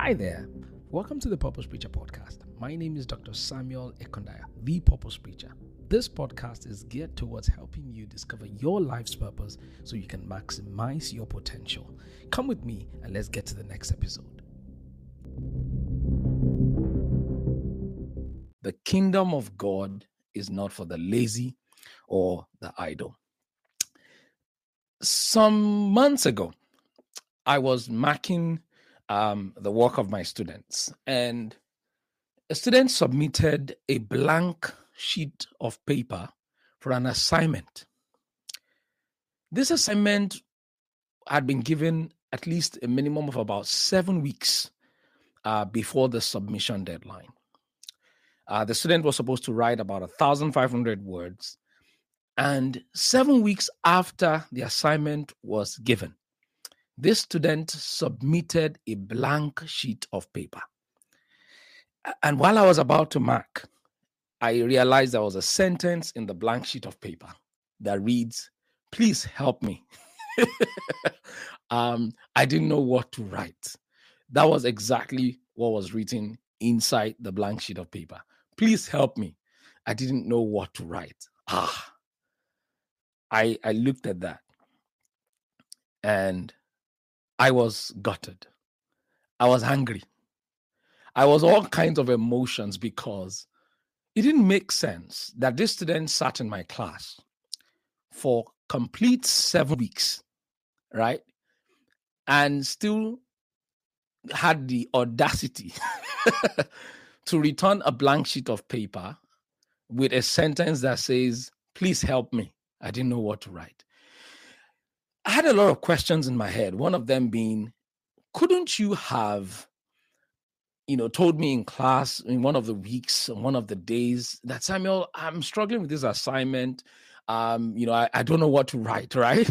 Hi there. Welcome to the Purpose Preacher podcast. My name is Dr. Samuel Ekundayo, the Purpose Preacher. This podcast is geared towards helping you discover your life's purpose so you can maximize your potential. Come with me and let's get to the next episode. The kingdom of God is not for the lazy or the idle. Some months ago, I was marking um, the work of my students. And a student submitted a blank sheet of paper for an assignment. This assignment had been given at least a minimum of about seven weeks uh, before the submission deadline. Uh, the student was supposed to write about 1,500 words. And seven weeks after the assignment was given, this student submitted a blank sheet of paper. And while I was about to mark, I realized there was a sentence in the blank sheet of paper that reads, Please help me. um, I didn't know what to write. That was exactly what was written inside the blank sheet of paper. Please help me. I didn't know what to write. Ah, I, I looked at that and I was gutted. I was angry. I was all kinds of emotions because it didn't make sense that this student sat in my class for complete seven weeks, right? And still had the audacity to return a blank sheet of paper with a sentence that says, Please help me. I didn't know what to write. I had a lot of questions in my head. One of them being, couldn't you have, you know, told me in class in one of the weeks, one of the days that Samuel, I'm struggling with this assignment. Um, you know, I, I don't know what to write, right?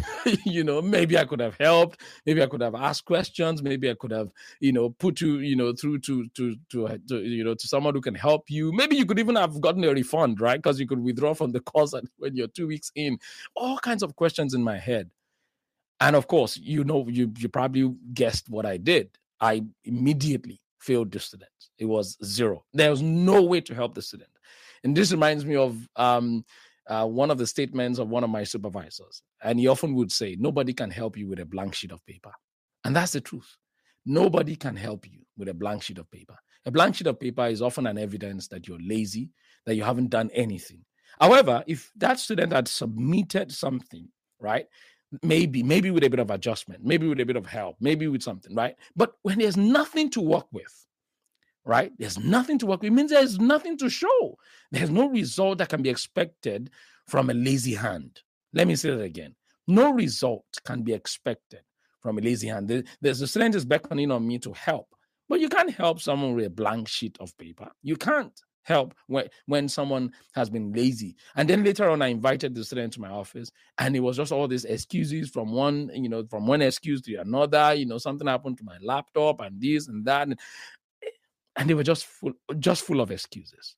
you know, maybe I could have helped, maybe I could have asked questions, maybe I could have, you know, put you, you know, through to to to, to you know to someone who can help you. Maybe you could even have gotten a refund, right? Because you could withdraw from the course when you're two weeks in. All kinds of questions in my head. And of course, you know, you you probably guessed what I did. I immediately failed the student. It was zero. There was no way to help the student. And this reminds me of um, uh, one of the statements of one of my supervisors. And he often would say, Nobody can help you with a blank sheet of paper. And that's the truth. Nobody can help you with a blank sheet of paper. A blank sheet of paper is often an evidence that you're lazy, that you haven't done anything. However, if that student had submitted something, right, maybe maybe with a bit of adjustment maybe with a bit of help maybe with something right? But when there's nothing to work with right there's nothing to work with it means there's nothing to show. There's no result that can be expected from a lazy hand. Let me say that again. No result can be expected from a lazy hand. There's a student is beckoning on me to help but you can't help someone with a blank sheet of paper. You can't help when, when someone has been lazy. And then later on, I invited the student to my office, and it was just all these excuses from one, you know, from one excuse to another. You know, something happened to my laptop and this and that, and, and they were just full, just full of excuses.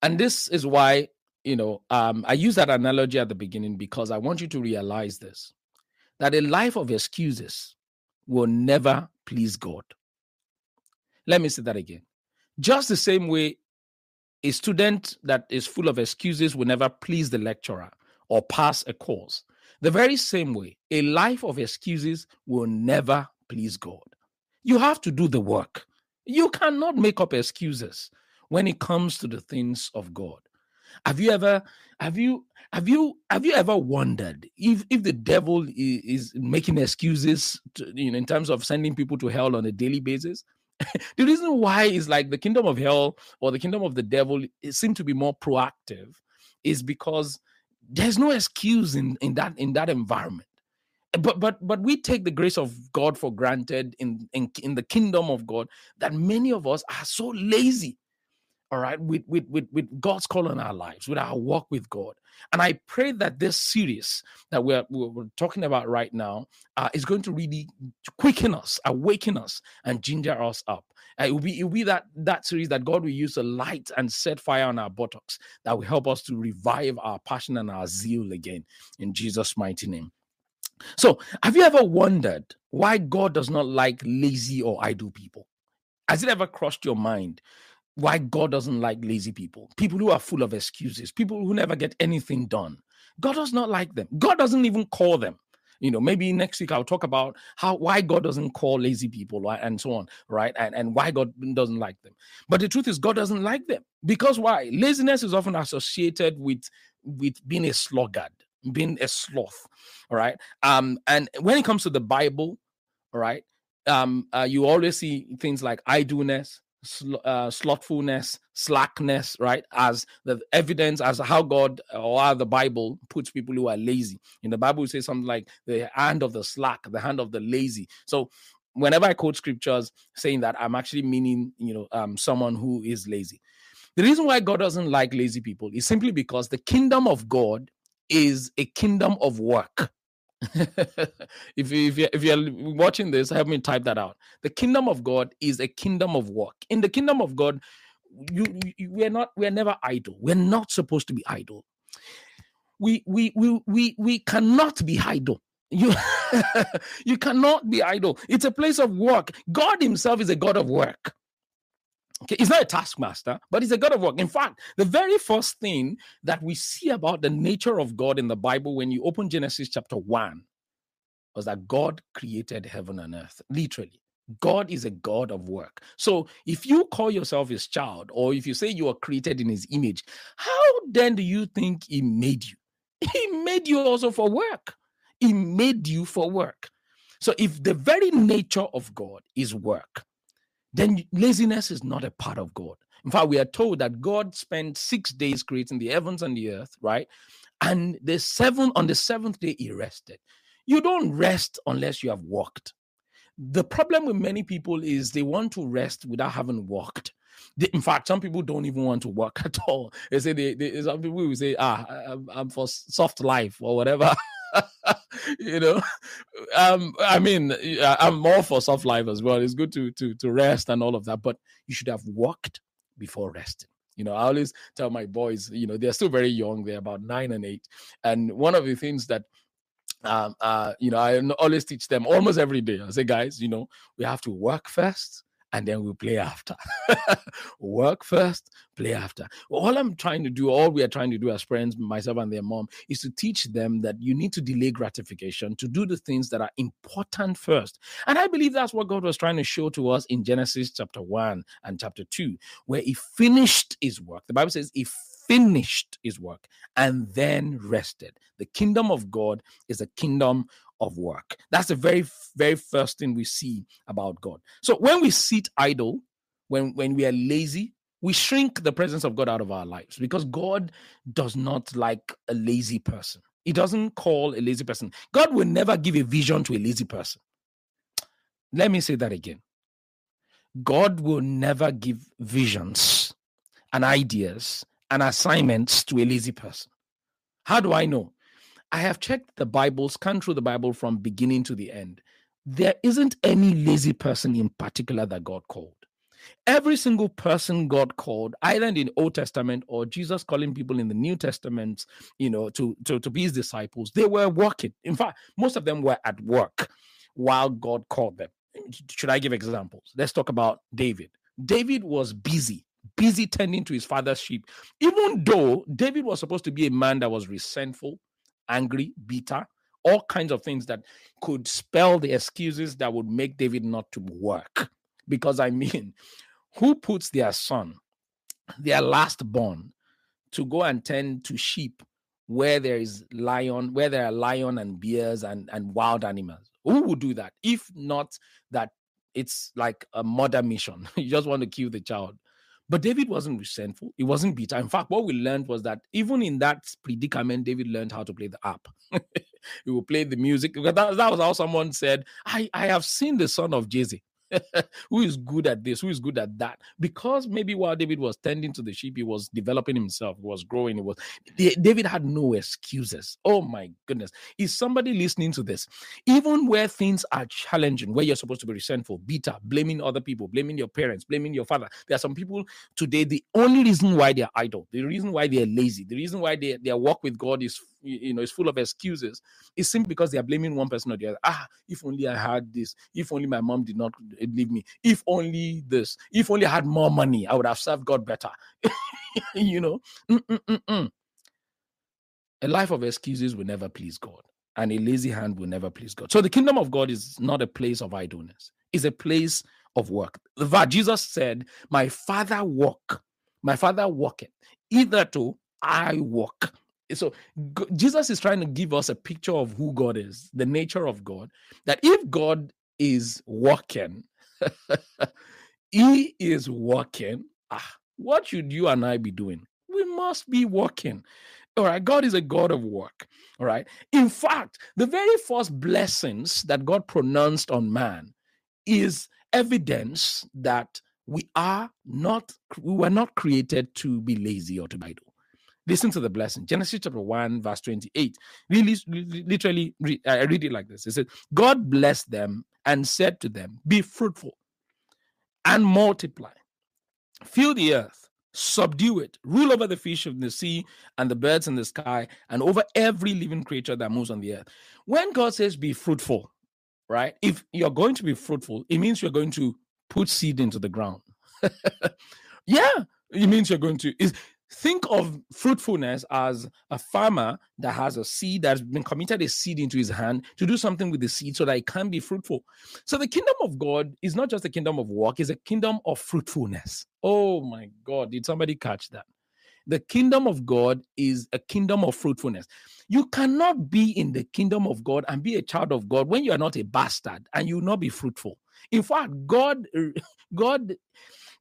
And this is why, you know, um, I use that analogy at the beginning because I want you to realize this: that a life of excuses will never please God. Let me say that again just the same way a student that is full of excuses will never please the lecturer or pass a course. The very same way, a life of excuses will never please God. You have to do the work. You cannot make up excuses when it comes to the things of God. Have you ever have you have you have you ever wondered if if the devil is, is making excuses to, you know in terms of sending people to hell on a daily basis? the reason why is like the kingdom of hell or the kingdom of the devil seem to be more proactive is because there's no excuse in in that in that environment. But but but we take the grace of god for granted in in, in the kingdom of god that many of us are so lazy all right, with, with, with, with God's call on our lives, with our walk with God. And I pray that this series that we're, we're talking about right now uh, is going to really quicken us, awaken us, and ginger us up. Uh, it will be, it will be that, that series that God will use to light and set fire on our buttocks that will help us to revive our passion and our zeal again in Jesus' mighty name. So, have you ever wondered why God does not like lazy or idle people? Has it ever crossed your mind why God doesn't like lazy people? People who are full of excuses, people who never get anything done. God does not like them. God doesn't even call them. You know, maybe next week I'll talk about how why God doesn't call lazy people and so on, right? And and why God doesn't like them. But the truth is, God doesn't like them because why? Laziness is often associated with with being a sluggard, being a sloth, all right. Um, and when it comes to the Bible, all right, um, uh, you always see things like idleness, sl- uh, slothfulness, slackness, right? As the evidence as how God or how the Bible puts people who are lazy. In the Bible, we say something like the hand of the slack, the hand of the lazy. So whenever I quote scriptures saying that, I'm actually meaning, you know, um, someone who is lazy. The reason why God doesn't like lazy people is simply because the kingdom of God is a kingdom of work. if you, if you if you're watching this, help me type that out. The kingdom of God is a kingdom of work. In the kingdom of God, you, you we're not we're never idle. We're not supposed to be idle. We we we we we cannot be idle. You you cannot be idle. It's a place of work. God Himself is a God of work. Okay, he's not a taskmaster, but he's a God of work. In fact, the very first thing that we see about the nature of God in the Bible when you open Genesis chapter 1 was that God created heaven and earth, literally. God is a God of work. So if you call yourself his child, or if you say you are created in his image, how then do you think he made you? He made you also for work. He made you for work. So if the very nature of God is work, then laziness is not a part of God. In fact, we are told that God spent six days creating the heavens and the earth, right? And the seven on the seventh day he rested. You don't rest unless you have walked. The problem with many people is they want to rest without having walked. They, in fact, some people don't even want to work at all. They say they, they some people will say, "Ah, I'm, I'm for soft life or whatever." you know? Um i mean i'm more for soft life as well. It's good to to to rest and all of that but you should have walked before resting. You know i always tell my boys you know they're still very young they're about nine and eight and one of the things that um uh you know i always teach them almost every day. I say guys you know we have to work first and then we play after. Work first, play after. All I'm trying to do, all we are trying to do as friends, myself and their mom, is to teach them that you need to delay gratification to do the things that are important first. And I believe that's what God was trying to show to us in Genesis chapter 1 and chapter 2, where He finished His work. The Bible says He finished His work and then rested. The kingdom of God is a kingdom of work. That's the very, very first thing we see about God. So when we sit idle, when, when we are lazy, we shrink the presence of God out of our lives because God does not like a lazy person. He doesn't call a lazy person. God will never give a vision to a lazy person. Let me say that again. God will never give visions and ideas and assignments to a lazy person. How do I know? I have checked the Bible, scanned through the Bible from beginning to the end. There isn't any lazy person in particular that God called. Every single person God called, either in the Old Testament or Jesus calling people in the New Testament, you know, to, to, to be his disciples, they were working. In fact, most of them were at work while God called them. Should I give examples? Let's talk about David. David was busy busy tending to his father's sheep, even though David was supposed to be a man that was resentful, angry, bitter, all kinds of things that could spell the excuses that would make David not to work. Because I mean, who puts their son, their last born, to go and tend to sheep where there is lion, where there are lion and bears and, and wild animals? Who would do that? If not that it's like a murder mission. you just want to kill the child. But David wasn't resentful. He wasn't bitter. In fact, what we learned was that even in that predicament, David learned how to play the harp. he would play the music. That, that was how someone said, I, I have seen the son of Jesse. who is good at this, who is good at that. Because maybe while David was tending to the sheep, he was developing himself, he was growing. He was David had no excuses. Oh my goodness. Is somebody listening to this? Even where things are challenging, where you're supposed to be resentful, bitter, blaming other people, blaming your parents, blaming your father. There are some people today, the only reason why they're idle, the reason why they're lazy, the reason why they, their walk with God is you know is full of excuses. It's simply because they are blaming one person or the other. Ah if only i had this if only my mom did not leave me if only this if only i had more money i would have served god better. You know? Mm-mm-mm-mm. a life of excuses will never please god and a lazy hand will never please god. So the kingdom of god is not a place of idleness. It's a place of work. Jesus said my father walk my father walketh. Either to i walk so Jesus is trying to give us a picture of who God is, the nature of God. That if God is working, He is working. Ah, what should you and I be doing? We must be working. All right, God is a God of work. All right. In fact, the very first blessings that God pronounced on man is evidence that we are not we were not created to be lazy or to idle. Listen to the blessing. Genesis chapter 1, verse 28. Really, literally, I read it like this. It says, God blessed them and said to them, Be fruitful and multiply, fill the earth, subdue it, rule over the fish of the sea and the birds in the sky, and over every living creature that moves on the earth. When God says, Be fruitful, right? If you're going to be fruitful, it means you're going to put seed into the ground. yeah, it means you're going to. Think of fruitfulness as a farmer that has a seed that's been committed a seed into his hand to do something with the seed so that it can be fruitful. So the kingdom of God is not just a kingdom of work, it's a kingdom of fruitfulness. Oh my God, did somebody catch that? The kingdom of God is a kingdom of fruitfulness. You cannot be in the kingdom of God and be a child of God when you are not a bastard and you will not be fruitful. In fact, God, God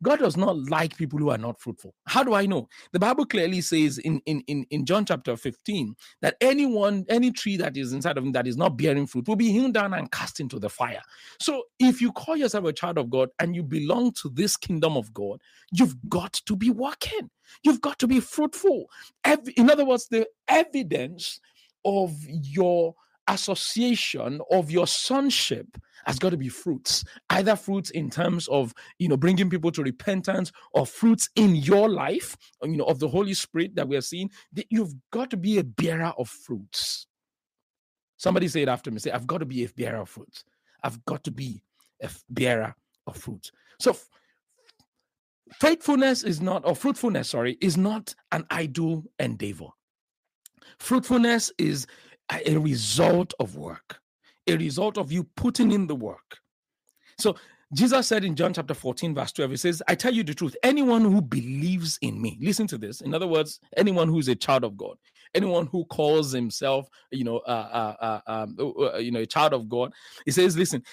God does not like people who are not fruitful. How do I know? The Bible clearly says in, in, in, in John chapter 15 that anyone, any tree that is inside of him that is not bearing fruit will be hewn down and cast into the fire. So if you call yourself a child of God and you belong to this kingdom of God, you've got to be working. You've got to be fruitful. In other words, the evidence of your association of your sonship has got to be fruits either fruits in terms of you know bringing people to repentance or fruits in your life you know of the holy spirit that we are seeing that you've got to be a bearer of fruits. Somebody say it after me say i've got to be a bearer of fruits. I've got to be a bearer of fruits. So faithfulness is not or fruitfulness sorry is not an idle endeavor. Fruitfulness is a result of work, a result of you putting in the work. So Jesus said in John chapter 14, verse 12, He says, I tell you the truth, anyone who believes in me, listen to this. In other words, anyone who is a child of God, anyone who calls himself, you know, uh, uh, uh, um, uh, uh, you know, a child of God, he says, listen,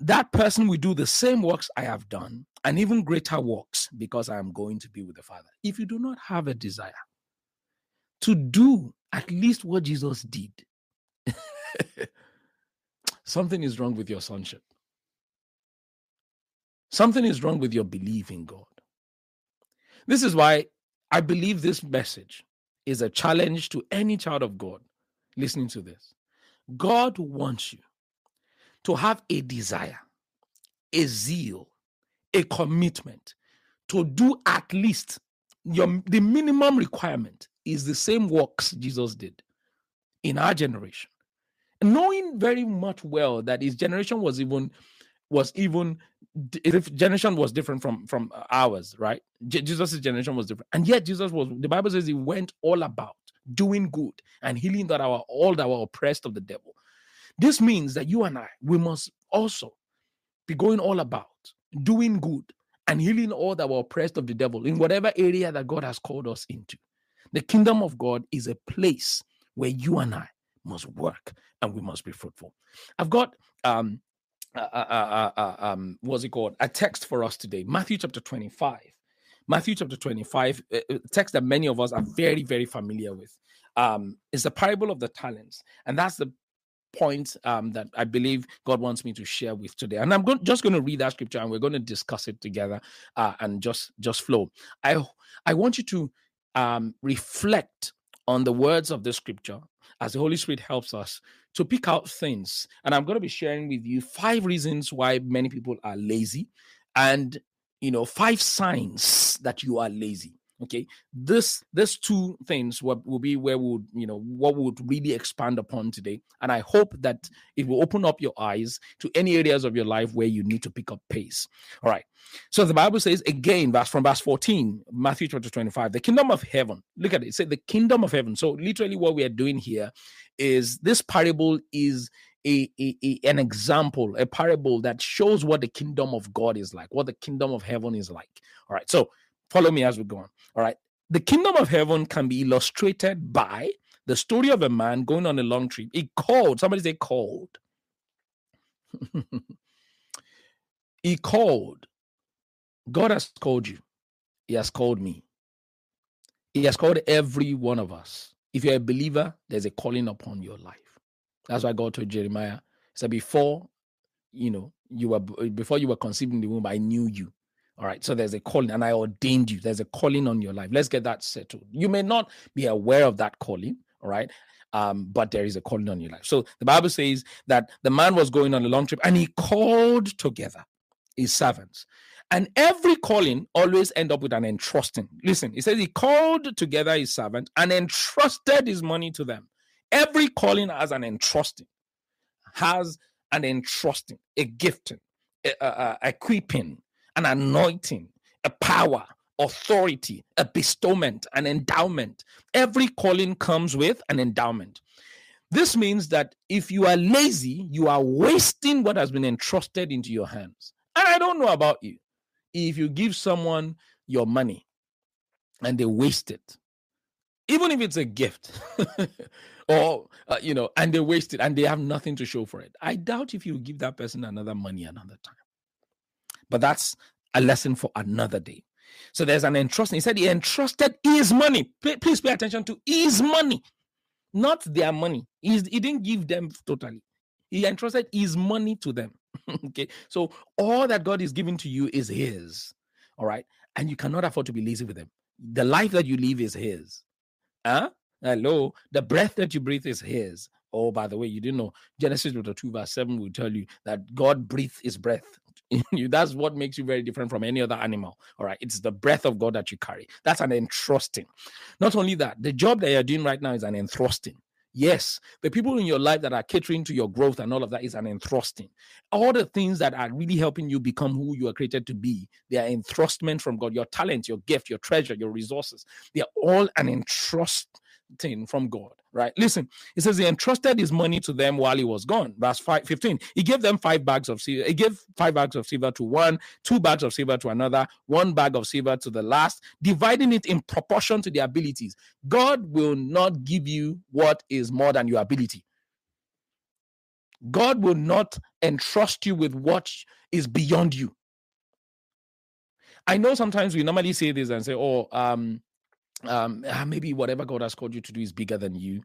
that person will do the same works I have done and even greater works because I am going to be with the Father. If you do not have a desire to do at least what Jesus did, Something is wrong with your sonship. Something is wrong with your belief in God. This is why I believe this message is a challenge to any child of God listening to this. God wants you to have a desire, a zeal, a commitment to do at least your the minimum requirement is the same works Jesus did in our generation knowing very much well that his generation was even was even if generation was different from from uh, ours right? Jesus' generation was different. And yet jesus was the bible says he went all about doing good and healing that our all that were oppressed of the devil. This means that you and i we must also be going all about doing good and healing all that were oppressed of the devil in whatever area that god has called us into. The kingdom of god is a place where you and i must work and we must be fruitful. I've got um uh, uh, uh, um what's it called? A text for us today. Matthew chapter 25. Matthew chapter 25, a text that many of us are very, very familiar with. Um, is the parable of the talents, and that's the point um, that I believe God wants me to share with today. And I'm go- just going to read that scripture and we're going to discuss it together uh, and just just flow. I I want you to um, reflect on the words of the scripture as the Holy Spirit helps us to pick out things. And I'm going to be sharing with you five reasons why many people are lazy and you know five signs that you are lazy okay this this two things will, will be where we would you know what we would really expand upon today and i hope that it will open up your eyes to any areas of your life where you need to pick up pace all right so the bible says again verse from verse 14 matthew chapter 25 the kingdom of heaven look at it it said the kingdom of heaven so literally what we are doing here is this parable is a, a, a, an example, a parable that shows what the kingdom of God is like, what the kingdom of heaven is like. All right. So Follow me as we go on. All right. The kingdom of heaven can be illustrated by the story of a man going on a long trip. He called, somebody say called. he called. God has called you. He has called me. He has called every one of us. If you're a believer, there's a calling upon your life. That's why God told Jeremiah, He said, Before you know, you were before you were conceived in the womb, I knew you. All right. So there's a calling, and I ordained you. There's a calling on your life. Let's get that settled. You may not be aware of that calling. All right. Um, but there is a calling on your life. So the Bible says that the man was going on a long trip and he called together his servants. And every calling always end up with an entrusting. Listen, he says he called together his servant and entrusted his money to them. Every calling has an entrusting, has an entrusting, a gifting, a, a, a equipping, an anointing, a power, authority, a bestowment, an endowment. Every calling comes with an endowment. This means that if you are lazy, you are wasting what has been entrusted into your hands. And I don't know about you. If you give someone your money and they waste it, even if it's a gift or uh, you know and they waste it and they have nothing to show for it i doubt if you give that person another money another time but that's a lesson for another day. So there's an entrusting. He said he entrusted his money. Please pay attention to his money, not their money. He's, he didn't give them totally. He entrusted his money to them. okay. So all that God is giving to you is his. All right. And you cannot afford to be lazy with him. The life that you live is his. Huh? Hello. The breath that you breathe is his. Oh, by the way, you didn't know Genesis chapter 2, verse 7 will tell you that God breathed his breath you. That's what makes you very different from any other animal. All right. It's the breath of God that you carry. That's an entrusting. Not only that, the job that you're doing right now is an entrusting. Yes, the people in your life that are catering to your growth and all of that is an entrusting. All the things that are really helping you become who you are created to be, they are entrustment from God. Your talent, your gift, your treasure, your resources, they are all an entrusting from God right? Listen, he says he entrusted his money to them while he was gone. Verse 5, 15. He gave them five bags of silver. He gave five bags of silver to one, two bags of silver to another, one bag of silver to the last, dividing it in proportion to their abilities. God will not give you what is more than your ability. God will not entrust you with what is beyond you. I know sometimes we normally say this and say, oh, um, um ah, maybe whatever god has called you to do is bigger than you.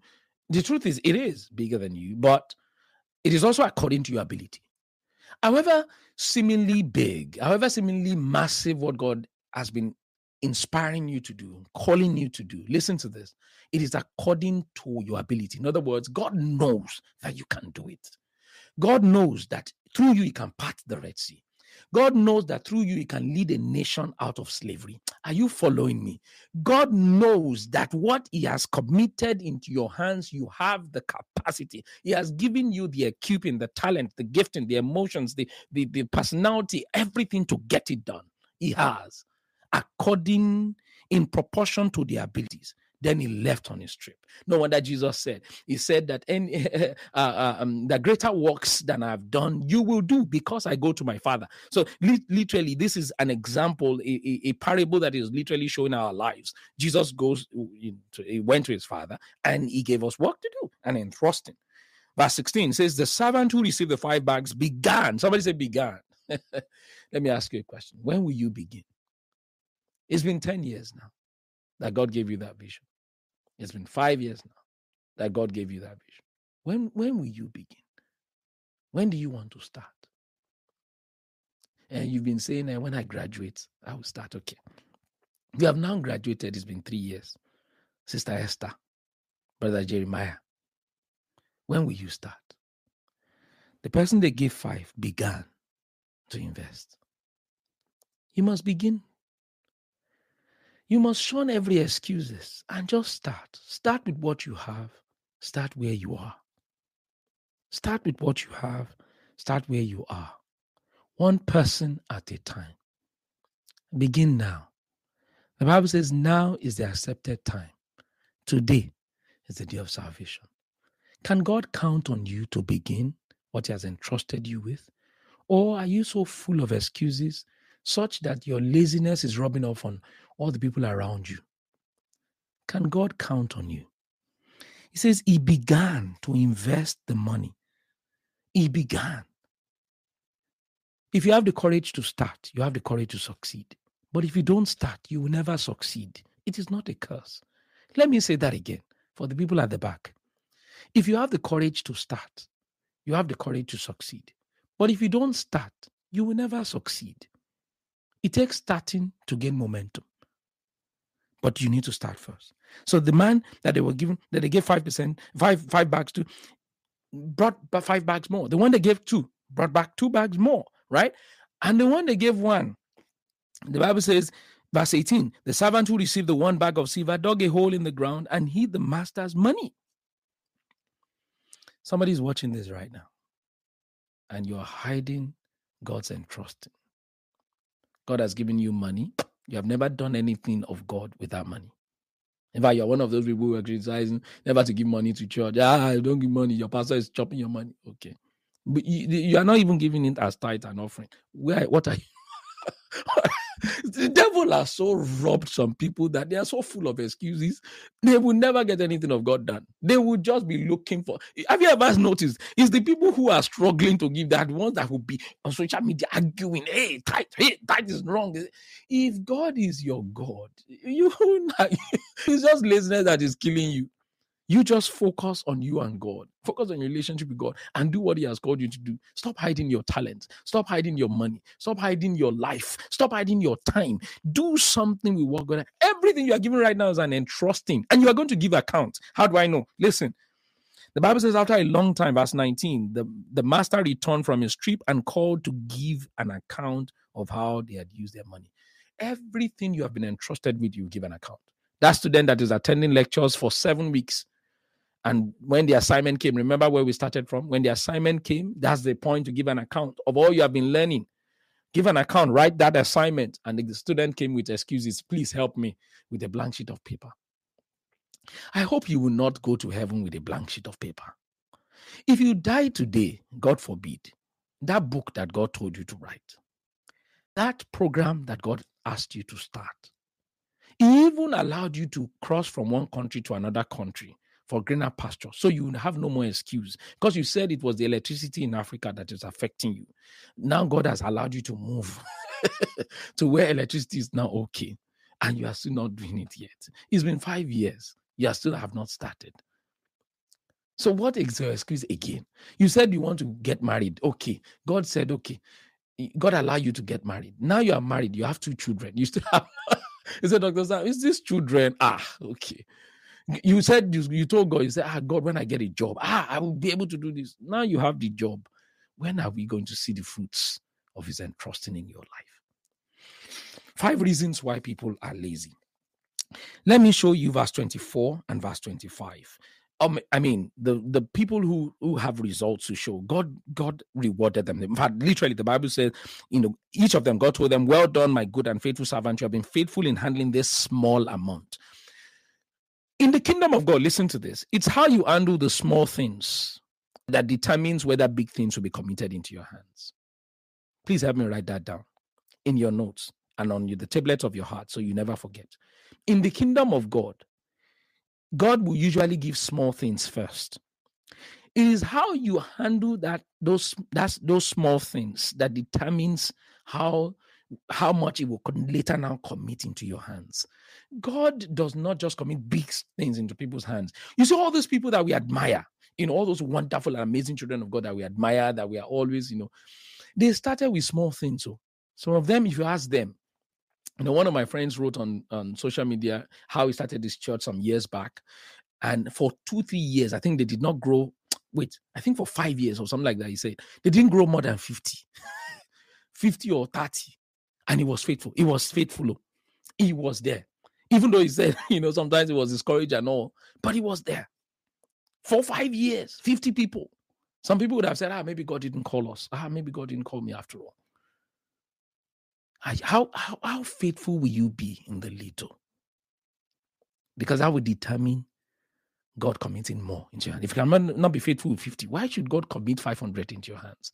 The truth is it is bigger than you but it is also according to your ability. However seemingly big however seemingly massive what god has been inspiring you to do calling you to do listen to this it is according to your ability. In other words god knows that you can do it. God knows that through you he can part the red sea God knows that through you, He can lead a nation out of slavery. Are you following me? God knows that what He has committed into your hands, you have the capacity. He has given you the equipping, the talent, the gifting, the emotions, the, the, the personality, everything to get it done. He has, according in proportion to the abilities. Then he left on his trip. No wonder Jesus said, He said that any uh, uh, um, the greater works than I've done, you will do because I go to my Father. So li- literally, this is an example, a, a, a, parable that is literally showing our lives. Jesus goes, he went to his Father, and he gave us work to do and entrusting. Verse 16 says, The servant who received the five bags began. Somebody said began. Let me ask you a question. When will you begin? It's been 10 years now that God gave you that vision. It's been five years now that God gave you that vision. When when will you begin? When do you want to start? And you've been saying, eh, when I graduate, I will start. Okay. You have now graduated, it's been three years. Sister Esther, Brother Jeremiah, when will you start? The person they gave five began to invest. You must begin. You must shun every excuses and just start. Start with what you have. Start where you are. Start with what you have. Start where you are. One person at a time. Begin now. The Bible says now is the accepted time. Today is the day of salvation. Can God count on you to begin what He has entrusted you with? Or are you so full of excuses such that your laziness is rubbing off on all the people around you? Can God count on you? He says he began to invest the money. He began. If you have the courage to start, you have the courage to succeed. But if you don't start, you will never succeed. It is not a curse. Let me say that again for the people at the back. If you have the courage to start, you have the courage to succeed. But if you don't start, you will never succeed. It takes starting to gain momentum. But you need to start first. So the man that they were given, that they gave 5%, five, five bags to, brought five bags more. The one they gave two brought back two bags more, right? And the one they gave one, the Bible says, verse 18, the servant who received the one bag of silver dug a hole in the ground and hid the master's money. Somebody's watching this right now, and you're hiding God's entrusting. God has given you money. You have never done anything of God with that money. In fact, you're one of those people who are criticizing never to give money to church. Ah, don't give money. Your pastor is chopping your money. Okay. But you, you are not even giving it as tithe and offering. Where what are you? the devil has so robbed some people that they are so full of excuses. They will never get anything of God done. They will just be looking for. Have you ever noticed? It's the people who are struggling to give that ones that will be on social media arguing, hey, tithe, hey, tithe is wrong. If God is your God, you it's just laziness that is killing you. You just focus on you and God. Focus on your relationship with God and do what He has called you to do. Stop hiding your talent. Stop hiding your money. Stop hiding your life. Stop hiding your time. Do something with what God. Everything you are giving right now is an entrusting, and you are going to give account. How do I know? Listen. The Bible says, after a long time, verse 19, the, the master returned from his trip and called to give an account of how they had used their money. Everything you have been entrusted with, you give an account. That student that is attending lectures for seven weeks, and when the assignment came, remember where we started from? When the assignment came, that's the point to give an account of all you have been learning. Give an account, write that assignment. And the student came with excuses. Please help me with a blank sheet of paper. I hope you will not go to heaven with a blank sheet of paper. If you die today, God forbid, that book that God told you to write, that program that God asked you to start, He even allowed you to cross from one country to another country for greener pasture. So you have no more excuse because you said it was the electricity in Africa that is affecting you. Now God has allowed you to move to where electricity is now okay, and you are still not doing it yet. It's been five years. You still have not started. So what is your excuse again? You said you want to get married. Okay. God said, okay. God allow you to get married. Now you are married. You have two children. You still have. he said, Doctor Sam, is this children? Ah, okay. You said you, you told God, you said, Ah, God, when I get a job, ah, I will be able to do this. Now you have the job. When are we going to see the fruits of his entrusting in your life? Five reasons why people are lazy. Let me show you verse 24 and verse 25. Um, I mean, the the people who who have results to show, God God rewarded them. In fact, literally, the Bible says, you know, each of them, God told them, "Well done, my good and faithful servant. You have been faithful in handling this small amount." In the kingdom of God, listen to this. It's how you handle the small things that determines whether big things will be committed into your hands. Please help me write that down in your notes and on the tablet of your heart so you never forget. In the kingdom of God, God will usually give small things first. It is how you handle that those that's those small things that determines how how much it will later now commit into your hands. God does not just commit big things into people's hands. You see, all those people that we admire, you know, all those wonderful and amazing children of God that we admire, that we are always, you know, they started with small things. So some of them, if you ask them, you know, one of my friends wrote on, on social media how he started this church some years back. And for two, three years, I think they did not grow. Wait, I think for five years or something like that, he said they didn't grow more than 50, 50 or 30. And he was faithful. He was faithful. He was there. Even though he said, you know, sometimes he was discouraged and all, but he was there for five years, 50 people. Some people would have said, ah, maybe God didn't call us. Ah, maybe God didn't call me after all. How, how, how faithful will you be in the little? Because that will determine God committing more into your hand. If you can not be faithful with 50, why should God commit 500 into your hands?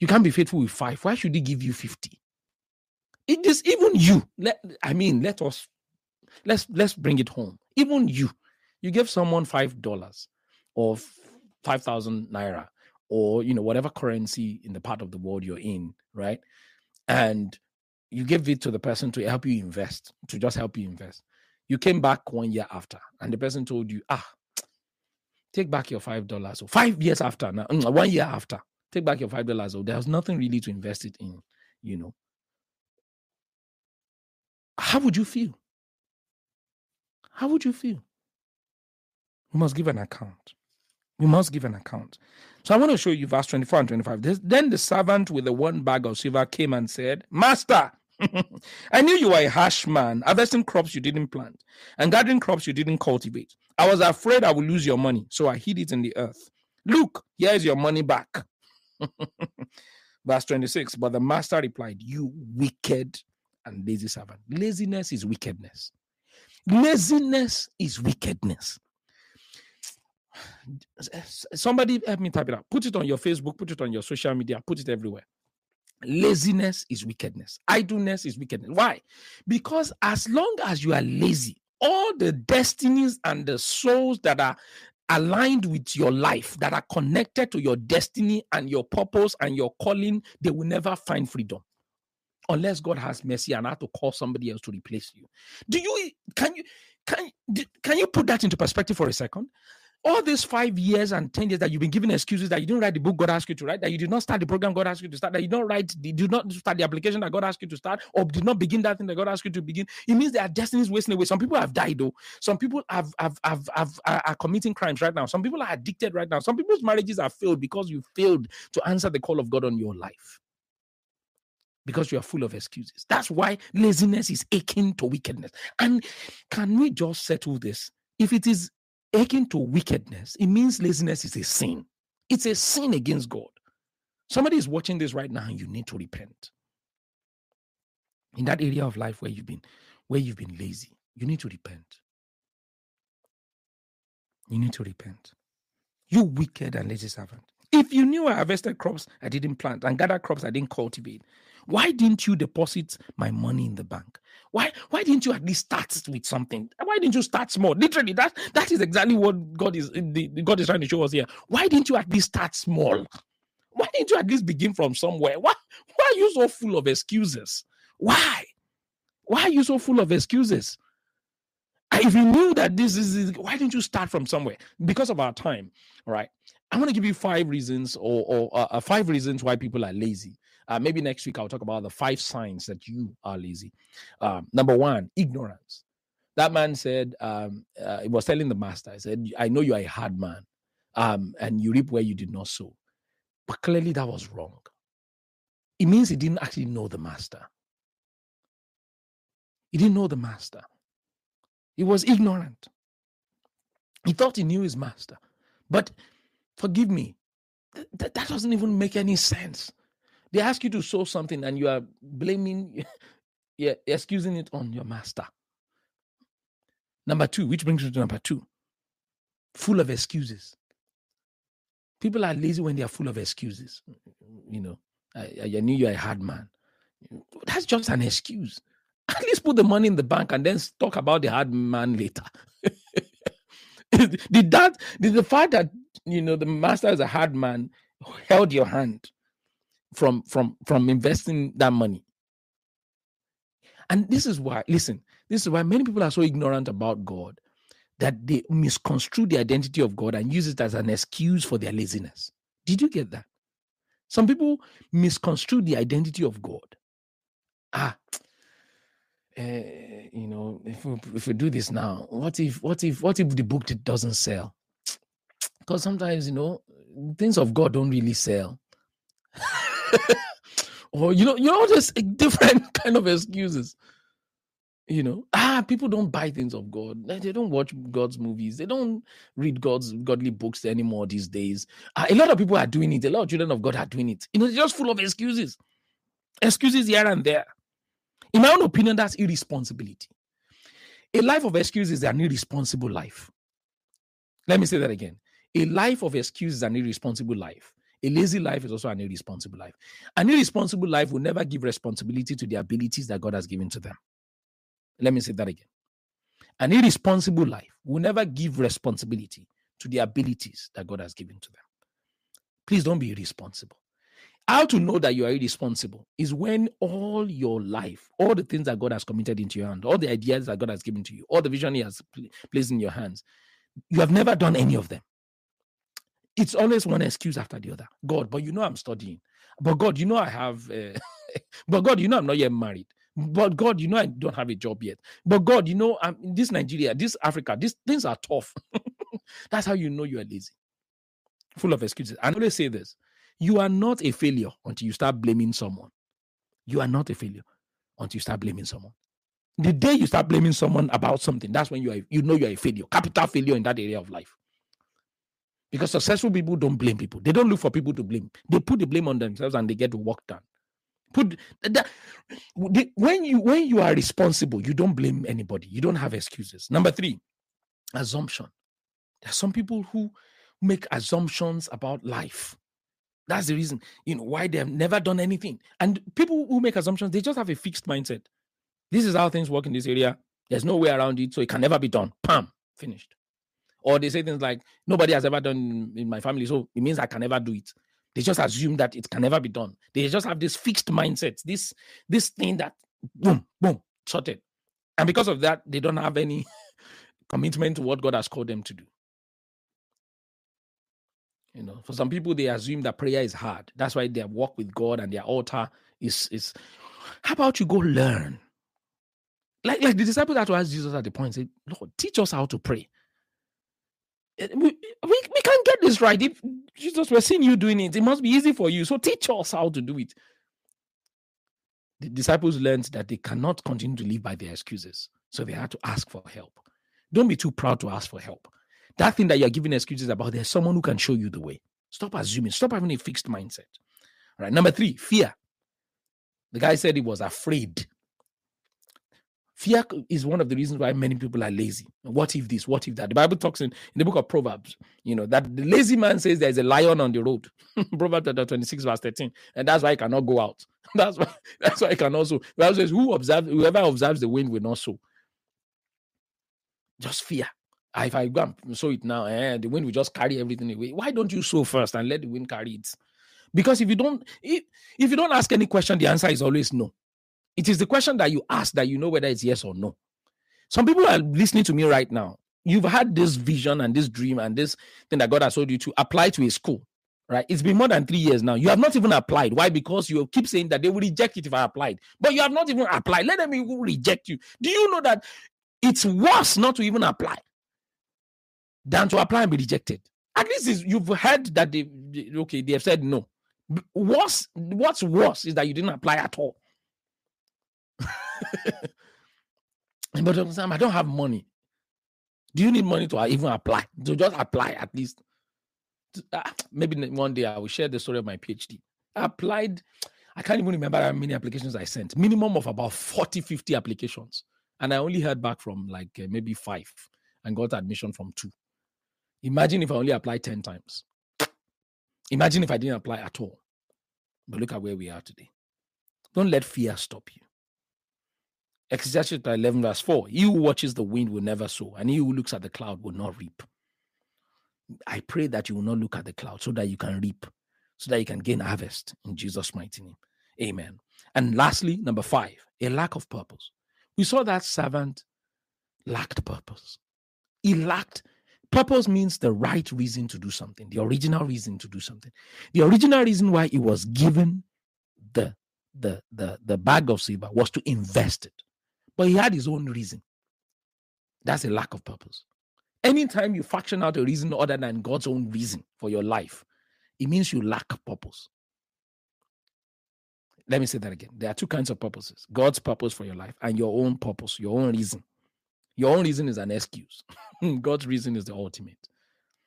You can't be faithful with five. Why should He give you 50? It is even you. Let, I mean, let us let's let's bring it home. Even you, you give someone five dollars or five thousand naira or you know whatever currency in the part of the world you're in, right? And you give it to the person to help you invest, to just help you invest. You came back one year after, and the person told you, ah, take back your five dollars. Or five years after, now mm, one year after, take back your five dollars. Or there's nothing really to invest it in, you know. How would you feel? How would you feel? We must give an account. We must give an account. So I want to show you verse 24 and 25. then the servant with the one bag of silver came and said, Master, I knew you were a harsh man, harvesting crops you didn't plant and gathering crops you didn't cultivate. I was afraid I would lose your money, so I hid it in the earth. Look, here is your money back. Verse 26 But the master replied, You wicked and lazy servant. Laziness is wickedness. Laziness is wickedness. Somebody help me type it out. Put it on your Facebook, put it on your social media, put it everywhere. Laziness is wickedness. Idleness is wickedness. Why? Because as long as you are lazy, all the destinies and the souls that are aligned with your life, that are connected to your destiny and your purpose and your calling, they will never find freedom unless God has mercy and I have to call somebody else to replace you. Do you can you can can you put that into perspective for a second? all these five years and 10 years that you've been giving excuses that you didn't write the book God asked you to write, that you did not start the program God asked you to start, that you don't write, you did not start the application that God asked you to start, or did not begin that thing that God asked you to begin, it means their destiny is wasting away. Some people have died, though. Some people have, have, have, have are committing crimes right now. Some people are addicted right now. Some people's marriages are failed because you failed to answer the call of God on your life. Because you are full of excuses. That's why laziness is akin to wickedness. And can we just settle this? If it is akin to wickedness, it means laziness is a sin. It's a sin against God. Somebody is watching this right now and you need to repent. In that area of life where you've been where you've been lazy, you need to repent. You need to repent. You wicked and lazy servant. If you knew I harvested crops I didn't plant and gathered crops I didn't cultivate, why didn't you deposit my money in the bank? Why why didn't you at least start with something? Why didn't you start small? Literally, that that is exactly what God is the, God is trying to show us here. Why didn't you at least start small? Why didn't you at least begin from somewhere? Why why are you so full of excuses? Why? Why are you so full of excuses? If you knew that this is, why didn't you start from somewhere? Because of our time, right? I want to give you five reasons or, or uh, uh, five reasons why people are lazy. Uh, maybe next week I'll talk about the five signs that you are lazy. Um, number one, ignorance. That man said, um, uh, he was telling the master, I said, I know you are a hard man um, and you reap where you did not sow. But clearly that was wrong. It means he didn't actually know the master. He didn't know the master. He was ignorant. He thought he knew his master. But forgive me, th- that doesn't even make any sense. They ask you to sow something and you are blaming, yeah, excusing it on your master. Number two, which brings me to number two, full of excuses. People are lazy when they are full of excuses. You know, I, I knew you're a hard man. That's just an excuse. At least put the money in the bank and then talk about the hard man later. did that, did the fact that, you know, the master is a hard man held your hand from from from investing that money And this is why, listen, this is why many people are so ignorant about God that they misconstrue the identity of God and use it as an excuse for their laziness. Did you get that? Some people misconstrue the identity of God. Ah, uh, you know, if we, if we do this now, what if what if what if the book doesn't sell? Because sometimes you know things of God don't really sell. or you know, you know, just different kind of excuses. You know, ah, people don't buy things of God. They don't watch God's movies. They don't read God's godly books anymore these days. Ah, a lot of people are doing it. A lot of children of God are doing it. You know, just full of excuses, excuses here and there. In my own opinion, that's irresponsibility. A life of excuses is an irresponsible life. Let me say that again. A life of excuses is an irresponsible life. A lazy life is also an irresponsible life. An irresponsible life will never give responsibility to the abilities that God has given to them. Let me say that again. An irresponsible life will never give responsibility to the abilities that God has given to them. Please don't be irresponsible. How to know that you are irresponsible is when all your life, all the things that God has committed into your hand, all the ideas that God has given to you, all the vision He has placed in your hands, you have never done any of them. It's always one excuse after the other. God, but you know I'm studying. But God, you know I have. Uh, but God, you know I'm not yet married. But God, you know I don't have a job yet. But God, you know I'm in this Nigeria, this Africa, these things are tough. That's how you know you are lazy, full of excuses. I always say this: you are not a failure until you start blaming someone. You are not a failure until you start blaming someone. The day you start blaming someone about something, that's when you are you know you are a failure, capital failure in that area of life. Because successful people don't blame people. They don't look for people to blame. They put the blame on themselves and they get the work done. Put that when you when you are responsible, you don't blame anybody. You don't have excuses. Number three, assumption. There are some people who make assumptions about life. That's the reason, you know, why they have never done anything. And people who make assumptions, they just have a fixed mindset. This is how things work in this area. There's no way around it, so it can never be done. Pam, finished. Or they say things like, nobody has ever done in my family, so it means I can never do it. They just assume that it can never be done. They just have this fixed mindset, this this thing that boom, boom, sorted. And because of that, they don't have any commitment to what God has called them to do. You know, for some people, they assume that prayer is hard. That's why their walk with God and their altar is is. How about you go learn? Like like the disciples that to ask Jesus at the point, say, Lord, teach us how to pray. Eh, we, we, we can't get this right. If Jesus, we're seeing you doing it, it must be easy for you. So teach us how to do it. The disciples learned that they cannot continue to live by their excuses. So they had to ask for help. Don't be too proud to ask for help. That thing that you're giving excuses about, there's someone who can show you the way. Stop assuming, stop having a fixed mindset. All right. Number three, fear. The guy said he was afraid. Fear is one of the reasons why many people are lazy. What if this? What if that? The Bible talks in, in the book of Proverbs, you know, that the lazy man says there's a lion on the road. Proverbs chapter 26, verse 13. And that's why he cannot go out. That's why that's why he can also. Bible says, Who observes, whoever observes the wind will not sow. Just fear. Ah, if I go and sow it now, eh, the wind will just carry everything away. Why don't you sow first and let the wind carry it? Because if you don't, if, if you don't ask any question, the answer is always no. It is the question that you ask that you know whether it's yes or no. Some people are listening to me right now. You've had this vision and this dream and this thing that God has told you to apply to a school, right? It's been more than three years now. You have not even applied. Why? Because you keep saying that they will reject it if I applied, but you have not even applied. Let them even reject you. Do you know that it's worse not to even apply than to apply and be rejected? At least you've heard that they okay, they have said no. Worse, what's worse is that you didn't apply at all. but Sam, I don't have money. Do you need money to even apply? To just apply at least. Uh, maybe one day I will share the story of my PhD. I applied, I can't even remember how many applications I sent. Minimum of about 40, 50 applications. And I only heard back from like uh, maybe five and got admission from two. Imagine if I only applied 10 times. Imagine if I didn't apply at all. But look at where we are today. Don't let fear stop you. Chapter 11, verse 4 He who watches the wind will never sow, and he who looks at the cloud will not reap. I pray that you will not look at the cloud so that you can reap, so that you can gain harvest in Jesus' mighty name. Amen. And lastly, number five, a lack of purpose. We saw that servant lacked purpose. He lacked purpose means the right reason to do something, the original reason to do something. The original reason why he was given the the the, the bag of silver was to invest it. But he had his own reason. That's a lack of purpose. Anytime you faction out a reason other than God's own reason for your life, it means you lack purpose. Let me say that again. There are two kinds of purposes God's purpose for your life and your own purpose, your own reason. Your own reason is an excuse, God's reason is the ultimate.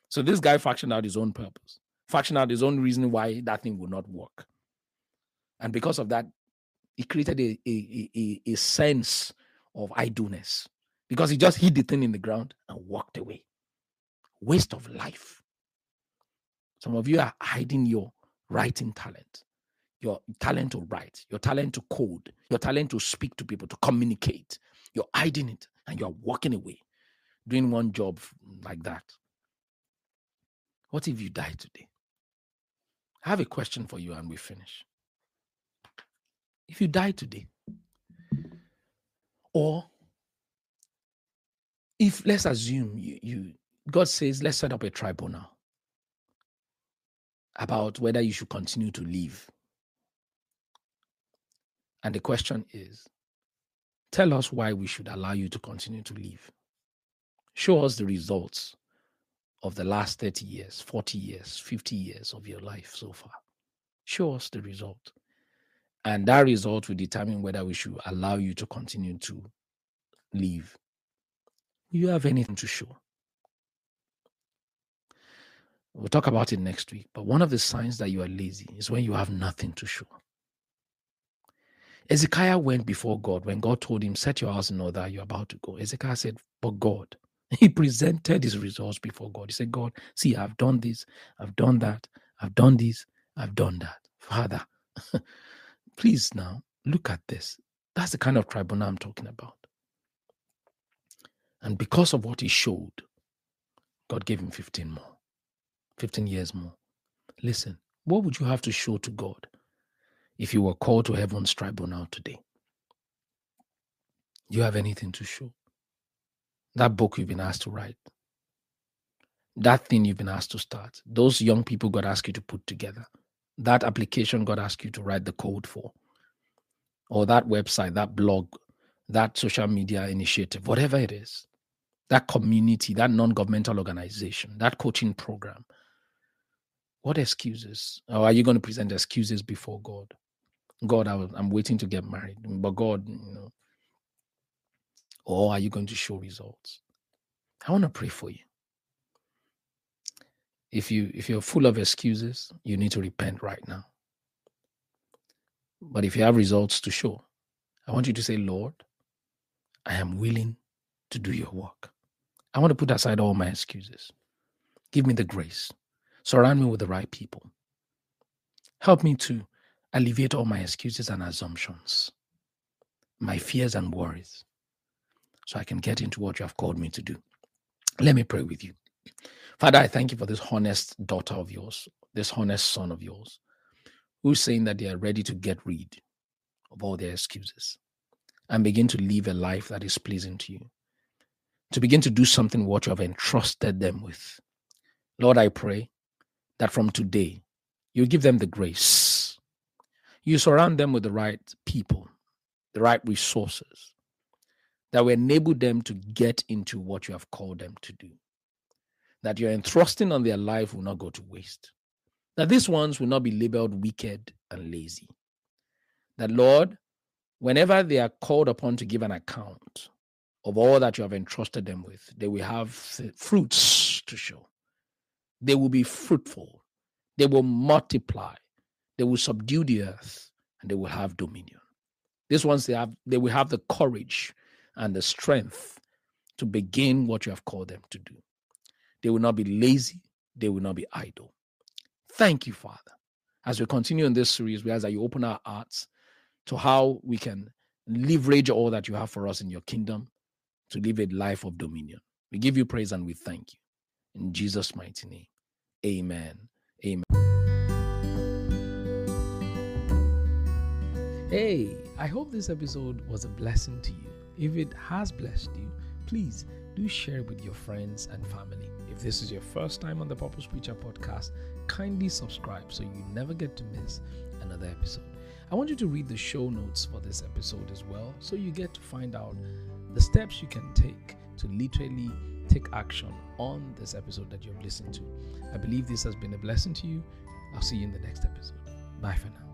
So this guy factioned out his own purpose, factioned out his own reason why that thing would not work. And because of that, he created a, a, a, a sense of idleness because he just hid the thing in the ground and walked away. Waste of life. Some of you are hiding your writing talent, your talent to write, your talent to code, your talent to speak to people, to communicate. You're hiding it and you're walking away, doing one job like that. What if you die today? I have a question for you and we finish. If you die today, or if let's assume you, you God says, let's set up a tribunal about whether you should continue to live. And the question is tell us why we should allow you to continue to live. Show us the results of the last 30 years, 40 years, 50 years of your life so far. Show us the result. And that result will determine whether we should allow you to continue to live you have anything to show? We'll talk about it next week. But one of the signs that you are lazy is when you have nothing to show. Ezekiah went before God when God told him, Set your house in order, you're about to go. Ezekiah said, But God, he presented his results before God. He said, God, see, I've done this, I've done that, I've done this, I've done that. Father, please now look at this. That's the kind of tribunal I'm talking about. And because of what he showed, God gave him 15 more, 15 years more. Listen, what would you have to show to God if you were called to heaven's tribunal today? Do you have anything to show? That book you've been asked to write, that thing you've been asked to start, those young people God asked you to put together, that application God asked you to write the code for, or that website, that blog, that social media initiative, whatever it is that community, that non governmental organization, that coaching program. What excuses? Or are you going to present excuses before God? God, I am waiting to get married, but God, you know, or are you going to show results? I want to pray for you. If you if you're full of excuses, you need to repent right now. But if you have results to show, I want you to say, Lord, I am willing to do your work. I want to put aside all my excuses. Give me the grace. Surround me with the right people. Help me to alleviate all my excuses and assumptions, my fears and worries, so I can get into what you have called me to do. Let me pray with you. Father, I thank you for this honest daughter of yours, this honest son of yours, who's saying that they are ready to get rid of all their excuses and begin to live a life that is pleasing to you to begin to do something what you have entrusted them with. Lord, I pray that from today, you give them the grace. You surround them with the right people, the right resources that will enable them to get into what you have called them to do. That your entrusting on their life will not go to waste. That these ones will not be labeled wicked and lazy. That, Lord, whenever they are called upon to give an account, of all that you have entrusted them with, they will have fruits to show. They will be fruitful. They will multiply. They will subdue the earth and they will have dominion. These ones they have they will have the courage and the strength to begin what you have called them to do. They will not be lazy, they will not be idle. Thank you, Father. As we continue in this series, we ask that you open our hearts to how we can leverage all that you have for us in your kingdom to live a life of dominion. We give you praise and we thank you. In Jesus' mighty name. Amen. Amen. Hey, I hope this episode was a blessing to you. If it has blessed you, please do share it with your friends and family. If this is your first time on the Purpose Preacher podcast, kindly subscribe so you never get to miss another episode. I want you to read the show notes for this episode as well so you get to find out the steps you can take to literally take action on this episode that you've listened to. I believe this has been a blessing to you. I'll see you in the next episode. Bye for now.